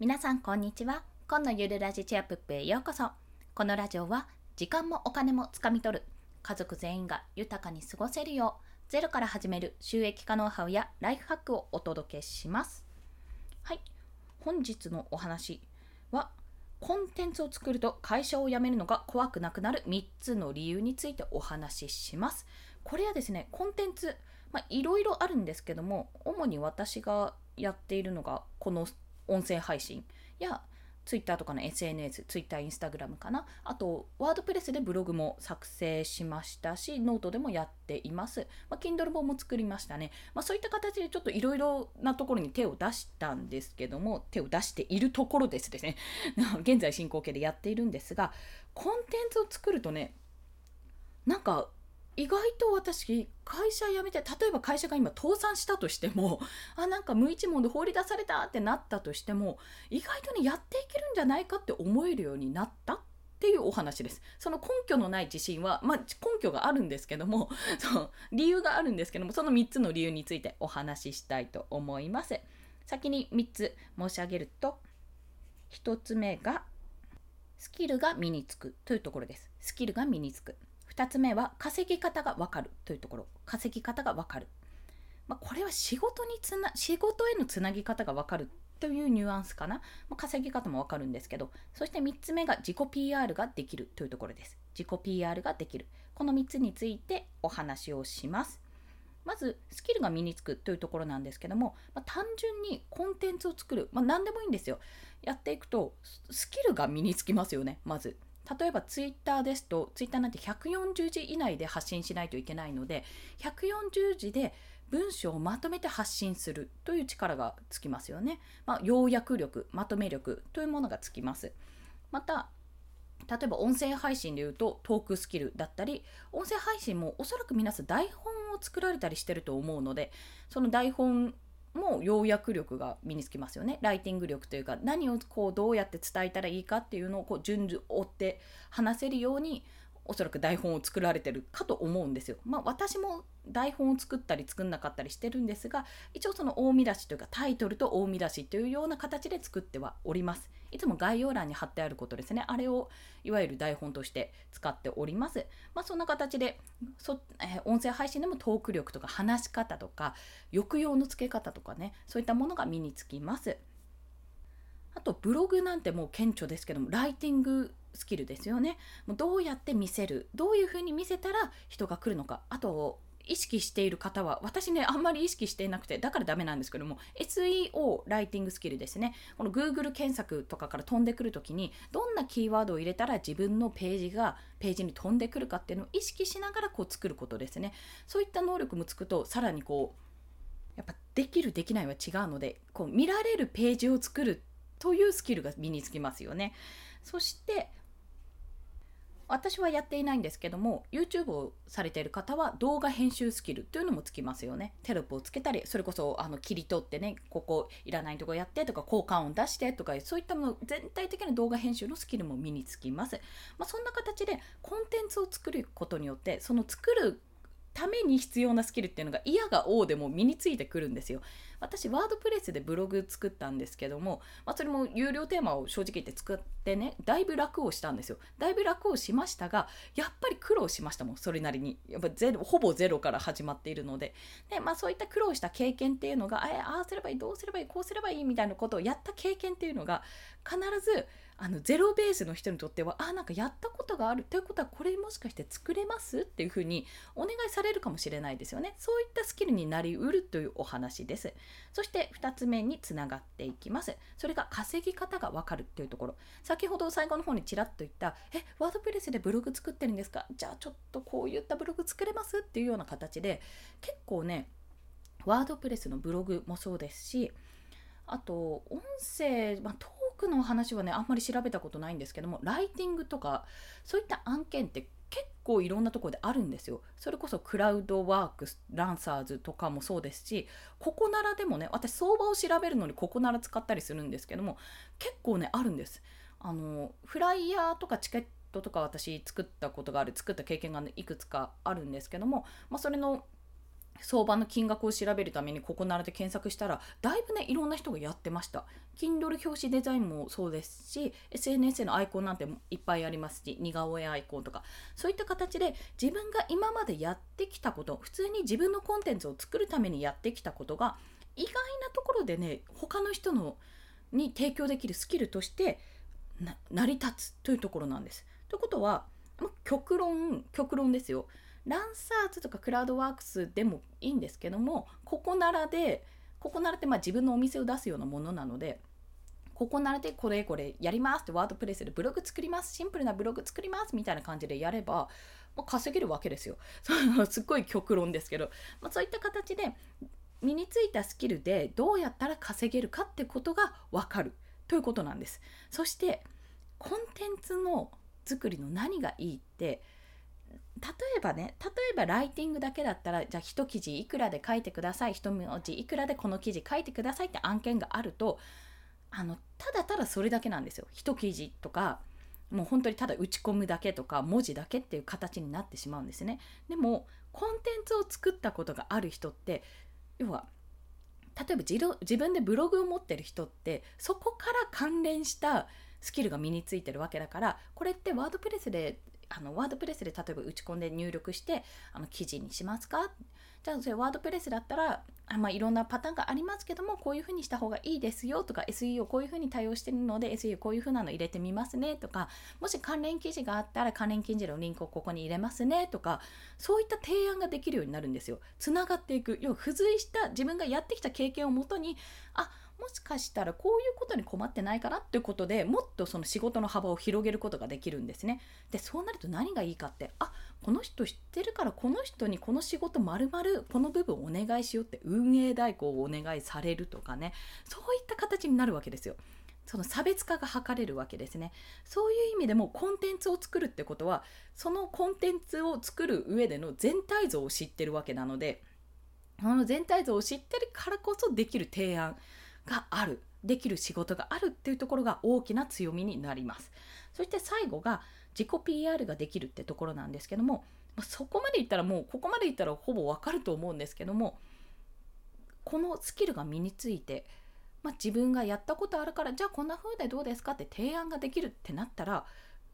皆さんこんにちは。今のゆるラジチェアプップへようこそ。このラジオは時間もお金もつかみ取る。家族全員が豊かに過ごせるようゼロから始める収益化ノウハウやライフハックをお届けします。はい。本日のお話はコンテンツを作ると会社を辞めるのが怖くなくなる3つの理由についてお話しします。これはですねコンテンツ、いろいろあるんですけども主に私がやっているのがこの音声配信や Twitter とかの SNS、Twitter、Instagram かな。あと、 WordPress でブログも作成しましたし、ノートでもやっています。まあ、Kindle 本も作りましたね。まあ、そういった形でちょっといろいろなところに手を出したんですけども、手を出しているところですですね。現在進行形でやっているんですが、コンテンツを作るとね、なんか意外と私会社辞めて例えば会社が今倒産したとしてもあなんか無一文で放り出されたってなったとしても意外とねやっていけるんじゃないかって思えるようになった？っていうお話です。その根拠のない自信は、まあ、根拠があるんですけども、その理由があるんですけども、その3つの理由についてお話ししたいと思います。先に3つ申し上げると、1つ目が、スキルが身につくというところです。スキルが身につく。2つ目は稼ぎ方がわかるというところ。稼ぎ方がわかる、まあ、これは仕事につな仕事へのつなぎ方がわかるというニュアンスかな、まあ、稼ぎ方もわかるんですけどそして3つ目が自己 PR ができるというところです。自己 PR ができる。この3つについてお話をします。まずスキルが身につくというところなんですけども、まあ、単純にコンテンツを作る、まあ、何でもいいんですよ。やっていくとスキルが身につきますよねまず。例えばツイッターですとツイッターなんて140字以内で発信しないといけないので140字で文章をまとめて発信するという力がつきますよね。まあ、要約力まとめ力というものがつきます。また例えば音声配信でいうとトークスキルだったり音声配信もおそらく皆さん台本を作られたりしてると思うのでその台本も要約力が身につきますよね。ライティング力というか何をこうどうやって伝えたらいいかっていうのをこう順序追って話せるようにおそらく台本を作られてるかと思うんですよ。まあ私も台本を作ったり作んなかったりしてるんですが一応その大見出しというかタイトルと大見出しというような形で作ってはおります。いつも概要欄に貼ってあることですね。あれをいわゆる台本として使っております。まあそんな形でそ、えー、音声配信でもトーク力とか話し方とか抑揚のつけ方とかねそういったものが身につきます。あとブログなんてもう顕著ですけどもライティングスキルですよね。もうどうやって見せるどういうふうに見せたら人が来るのかあと意識している方は私ねあんまり意識していなくてだからダメなんですけども SEO ライティングスキルですねこの Google 検索とかから飛んでくる時にどんなキーワードを入れたら自分のページがページに飛んでくるかっていうのを意識しながらこう作ることですねそういった能力もつくとさらにこうやっぱできるできないは違うのでこう見られるページを作るというスキルが身につきますよね。そして私はやっていないんですけども YouTube をされている方は動画編集スキルというのもつきますよねテロップをつけたりそれこそあの切り取ってねここいらないとこやってとか効果音出してとかそういったもの全体的な動画編集のスキルも身につきます、まあ、そんな形でコンテンツを作ることによってその作るために必要なスキルっていうのが嫌が王でも身についてくるんですよ。私ワードプレスでブログ作ったんですけども、まあ、それも有料テーマを正直言って作ってねだいぶ楽をしたんですよ。だいぶ楽をしましたがやっぱり苦労しましたもんそれなりに。やっぱゼロほぼゼロから始まっているので。で、まあ、そういった苦労した経験っていうのがああすればいいどうすればいいこうすればいいみたいなことをやった経験っていうのが必ずあのゼロベースの人にとってはあなんかやったことがあるということはこれもしかして作れますっていうふうにお願いされるかもしれないですよね。そういったスキルになりうるというお話です。そして2つ目につながっていきます。それが稼ぎ方がわかるっていうところ。先ほど最後の方にちらっと言ったえワードプレスでブログ作ってるんですか？じゃあちょっとこういったブログ作れますっていうような形で結構ねワードプレスのブログもそうですしあと音声、まあ、クの話はねあんまり調べたことないんですけどもライティングとかそういった案件って結構いろんなところであるんですよ。それこそクラウドワークス、ランサーズとかもそうですし、ここならでもね、私相場を調べるのにここなら使ったりするんですけども、結構ね、あるんです。あの、フライヤーとかチケットとか私作ったことがある、作った経験が、ね、いくつかあるんですけども、まあ、それの相場の金額を調べるためにここならで検索したらだいぶねいろんな人がやってました。Kindle 表紙デザインもそうですし SNS のアイコンなんていっぱいありますし似顔絵アイコンとか。そういった形で自分が今までやってきたこと普通に自分のコンテンツを作るためにやってきたことが意外なところでね他の人のに提供できるスキルとして成り立つというところなんです。ということは極論極論ですよ。ランサーズとかクラウドワークスでもいいんですけどもここならでここならってまあ自分のお店を出すようなものなのでここならでこれこれやりますってワードプレスでブログ作ります。シンプルなブログ作りますみたいな感じでやれば、ま、稼げるわけですよ。すっごい極論ですけど、まあ、そういった形で身についたスキルでどうやったら稼げるかってことが分かる。ということなんです。そしてコンテンツの作りの何がいいって例えばね例えばライティングだけだったらじゃあ一記事いくらで書いてください一文字いくらでこの記事書いてくださいって案件があるとあのただただそれだけなんですよ。一記事とかもう本当にただ打ち込むだけとか文字だけっていう形になってしまうんですね。でもコンテンツを作ったことがある人って要は例えば自分でブログを持ってる人ってそこから関連したスキルが身についてるわけだからこれってワードプレスであのワードプレスで例えば打ち込んで入力してあの記事にしますか？じゃあそれワードプレスだったらあ、まあ、いろんなパターンがありますけどもこういうふうにした方がいいですよとか SEO こういうふうに対応してるので SEO こういうふうなの入れてみますねとかもし関連記事があったら関連記事のリンクをここに入れますねとかそういった提案ができるようになるんですよ。つながっていく要は付随した自分がやってきた経験をもとにあもしかしたらこういうことに困ってないかなっていうことでもっとその仕事の幅を広げることができるんですね。でそうなると何がいいかってあこの人知ってるからこの人にこの仕事まるまるこの部分お願いしようって運営代行をお願いされるとかねそういった形になるわけですよ。その差別化が図れるわけですね。そういう意味でもコンテンツを作るってことはそのコンテンツを作る上での全体像を知ってるわけなのでこの全体像を知ってるからこそできる提案があるできる仕事があるっていうところが大きな強みになります。そして最後が自己 PR ができるってところなんですけどもそこまでいったらもうここまでいったらほぼわかると思うんですけどもこのスキルが身について、まあ、自分がやったことあるからじゃあこんな風でどうですかって提案ができるってなったら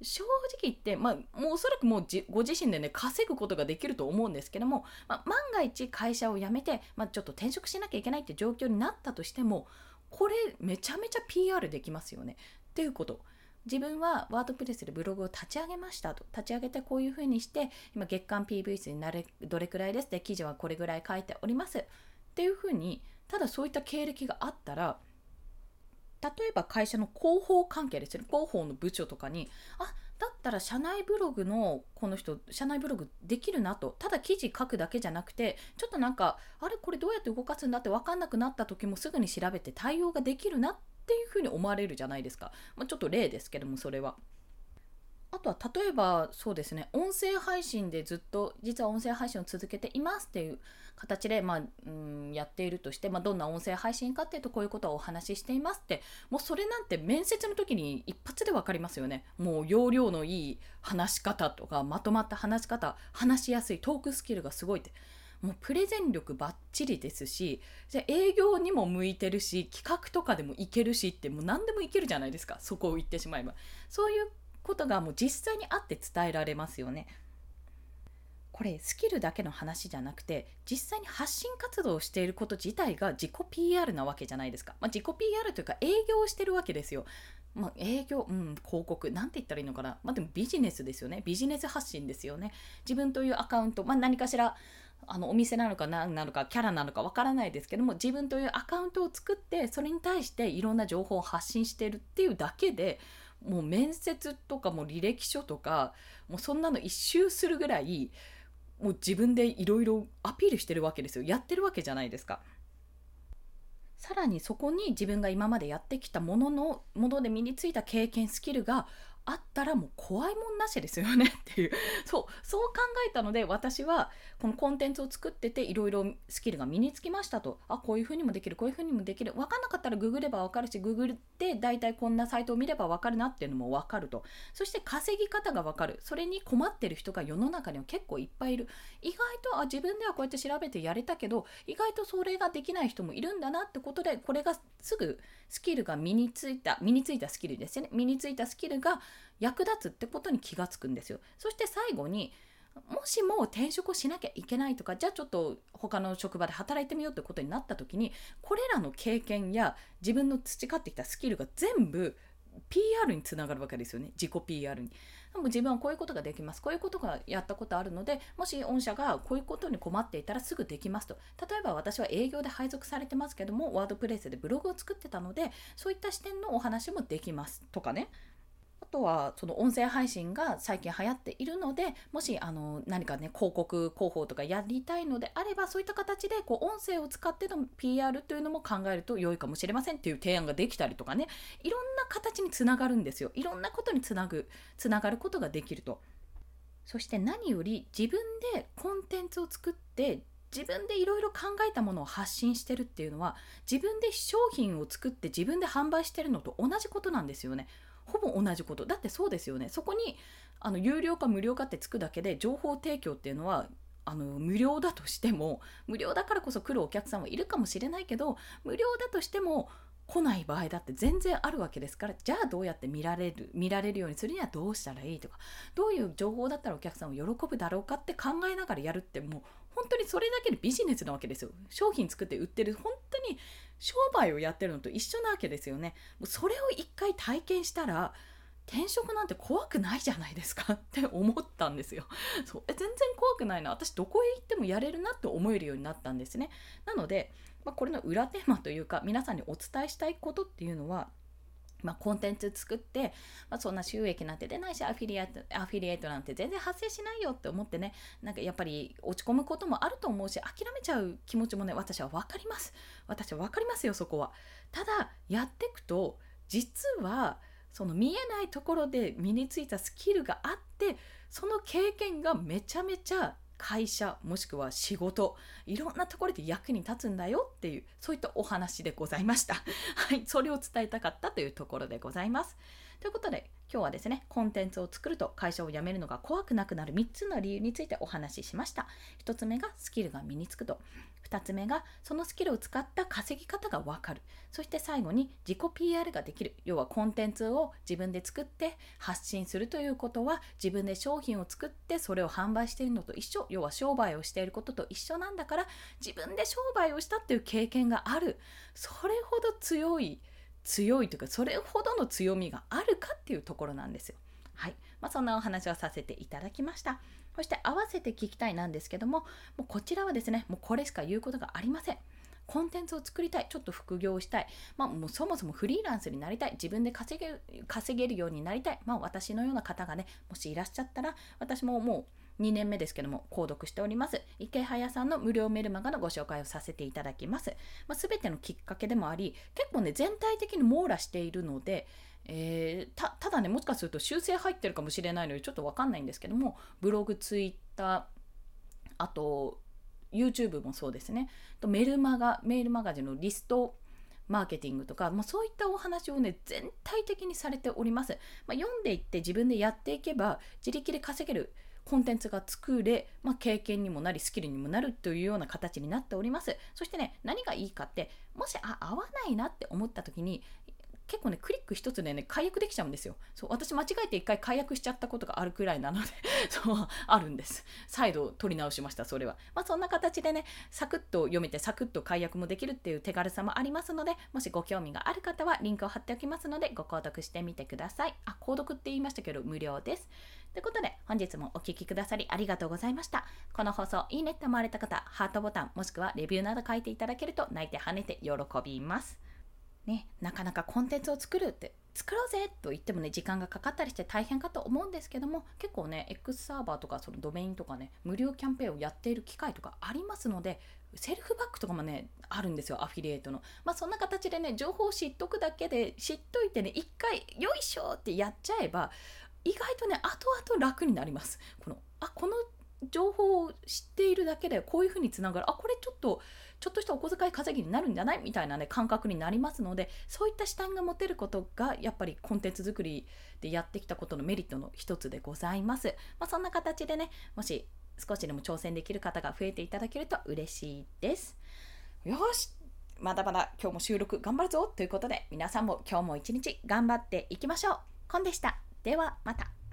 正直言って、まあ、もうおそらくもうご自身でね稼ぐことができると思うんですけども、まあ、万が一会社を辞めて、まあ、ちょっと転職しなきゃいけないって状況になったとしてもこれめちゃめちゃ PR できますよね。っていうこと。自分はワードプレスでブログを立ち上げましたと立ち上げてこういうふうにして今月間 PV 数になれどれくらいですで記事はこれぐらい書いておりますっていうふうにただそういった経歴があったら例えば会社の広報関係ですよね。広報の部長とかにあだったら社内ブログのこの人社内ブログできるなと。ただ記事書くだけじゃなくてちょっとなんかあれこれどうやって動かすんだって分かんなくなった時もすぐに調べて対応ができるなっていうふうに思われるじゃないですか、まあ、ちょっと例ですけどもそれは。あとは例えばそうですね音声配信でずっと実は音声配信を続けていますっていう形で、まあ、うんやっているとして、まあ、どんな音声配信かっていうとこういうことをお話ししていますってもうそれなんて面接の時に一発で分かりますよね。もう容量のいい話し方とかまとまった話し方話しやすいトークスキルがすごいって。もうプレゼン力ばっちりですしじゃ営業にも向いてるし企画とかでもいけるしってもう何でもいけるじゃないですか。そこを言ってしまえば。そういうことがもう実際にあって伝えられますよね。これスキルだけの話じゃなくて実際に発信活動をしていること自体が自己 PR なわけじゃないですか、まあ、自己 PR というか営業をしてるわけですよ、まあ、営業、うん、広告なんて言ったらいいのかな、まあ、でもビジネスですよね。ビジネス発信ですよね。自分というアカウント、まあ、何かしらあのお店なのか何なのかキャラなのかわからないですけども自分というアカウントを作ってそれに対していろんな情報を発信してるっていうだけでもう面接とかも履歴書とかもうそんなの一周するぐらいもう自分でいろいろアピールしてるわけですよやってるわけじゃないですか。さらにそこに自分が今までやってきたもののもので身についた経験スキルがあったらもう怖いもんなしですよねっていう。そうそう考えたので私はこのコンテンツを作ってていろいろスキルが身につきましたと。あこういうふうにもできるこういうふうにもできる。分かんなかったらググれば分かるしググって大体こんなサイトを見れば分かるなっていうのも分かると。そして稼ぎ方が分かる。それに困ってる人が世の中には結構いっぱいいる。意外とあ自分ではこうやって調べてやれたけど意外とそれができない人もいるんだなってことでこれがすぐスキルが身についた身についたスキルですよね。身についたスキルが役立つってことに気がつくんですよ。そして最後にもしも転職をしなきゃいけないとかじゃあちょっと他の職場で働いてみようってことになった時にこれらの経験や自分の培ってきたスキルが全部 PR につながるわけですよね。自己 PR に。でも自分はこういうことができます。こういうことがやったことあるのでもし御社がこういうことに困っていたらすぐできますと。例えば私は営業で配属されてますけどもワードプレイスでブログを作ってたのでそういった視点のお話もできますとかね。とはその音声配信が最近流行っているのでもしあの何かね広告広報とかやりたいのであればそういった形でこう音声を使っての PR というのも考えると良いかもしれませんっていう提案ができたりとかねいろんな形につながるんですよいろんなことにつなぐつながることができるとそして何より自分でコンテンツを作って自分でいろいろ考えたものを発信してるっていうのは自分で商品を作って自分で販売してるのと同じことなんですよね。ほぼ同じこと。だってそうですよね。そこにあの有料か無料かってつくだけで情報提供っていうのはあの無料だとしても無料だからこそ来るお客さんはいるかもしれないけど無料だとしても来ない場合だって全然あるわけですからじゃあどうやって見られる見られるようにするにはどうしたらいいとかどういう情報だったらお客さんを喜ぶだろうかって考えながらやるってもう本当にそれだけでビジネスなわけですよ。商品作って売ってる本当に商売をやってるのと一緒なわけですよね。もうそれを一回体験したら転職なんて怖くないじゃないですか。って思ったんですよ。そう。え全然怖くないな。私どこへ行ってもやれるなって思えるようになったんですね。なので、まあ、これの裏テーマというか皆さんにお伝えしたいことっていうのはまあ、コンテンツ作って、まあ、そんな収益なんて出ないしアフィリエイトアフィリエイトなんて全然発生しないよって思ってねなんかやっぱり落ち込むこともあると思うし諦めちゃう気持ちもね私は分かります。私は分かりますよそこは。ただやっていくと実はその見えないところで身についたスキルがあってその経験がめちゃめちゃ会社もしくは仕事いろんなところで役に立つんだよっていうそういったお話でございました。はい、それを伝えたかったというところでございます。ということで今日はですねコンテンツを作ると会社を辞めるのが怖くなくなる3つの理由についてお話ししました。1つ目がスキルが身につくと。2つ目がそのスキルを使った稼ぎ方がわかる。そして最後に自己 PR ができる。要はコンテンツを自分で作って発信するということは自分で商品を作ってそれを販売しているのと一緒。要は商売をしていることと一緒なんだから自分で商売をしたっていう経験がある。それほど強い強いというかそれほどの強みがあるかっていうところなんですよ。はい、まあ、そんなお話をさせていただきました。そして合わせて聞きたいなんですけども、もうこちらはですね、もうこれしか言うことがありません。コンテンツを作りたい、ちょっと副業したい、まあ、もうそもそもフリーランスになりたい、自分で稼げる稼げるようになりたい、まあ、私のような方がね、もしいらっしゃったら、私ももう2年目ですけども、購読しております。池早さんの無料メルマガのご紹介をさせていただきます。まあ、全てのきっかけでもあり、結構ね、全体的に網羅しているので、えー、ただねもしかすると修正入ってるかもしれないのでちょっと分かんないんですけどもブログツイッターあと YouTube もそうですねとメルマガメールマガジンのリストマーケティングとか、まあ、そういったお話をね全体的にされております、まあ、読んでいって自分でやっていけば自力で稼げるコンテンツが作れ、まあ、経験にもなりスキルにもなるというような形になっております。そしてね何がいいかってもしあ合わないなって思った時に結構ねクリック一つでね解約できちゃうんですよ。そう私間違えて一回解約しちゃったことがあるくらいなので そうあるんです。再度取り直しましたそれは。まあそんな形でねサクッと読めてサクッと解約もできるっていう手軽さもありますのでもしご興味がある方はリンクを貼っておきますのでご購読してみてください。あ購読って言いましたけど無料です。ということで本日もお聴きくださりありがとうございました。この放送いいねって思われた方ハートボタンもしくはレビューなど書いていただけると泣いて跳ねて喜びます。ね、なかなかコンテンツを作るって作ろうぜと言ってもね時間がかかったりして大変かと思うんですけども結構ね X サーバーとかそのドメインとかね無料キャンペーンをやっている機会とかありますのでセルフバックとかもねあるんですよアフィリエイトの。まあそんな形でね情報を知っとくだけで知っといてね一回よいしょってやっちゃえば意外とね後々楽になります。このあこの情報を知っているだけでこういうふうにつながる。あこれちょっとちょっとしたお小遣い稼ぎになるんじゃない？みたいなね感覚になりますのでそういった視点が持てることがやっぱりコンテンツ作りでやってきたことのメリットの一つでございます、まあ、そんな形でねもし少しでも挑戦できる方が増えていただけると嬉しいです。よし！まだまだ今日も収録頑張るぞ！ということで皆さんも今日も一日頑張っていきましょう。コンでした。ではまた。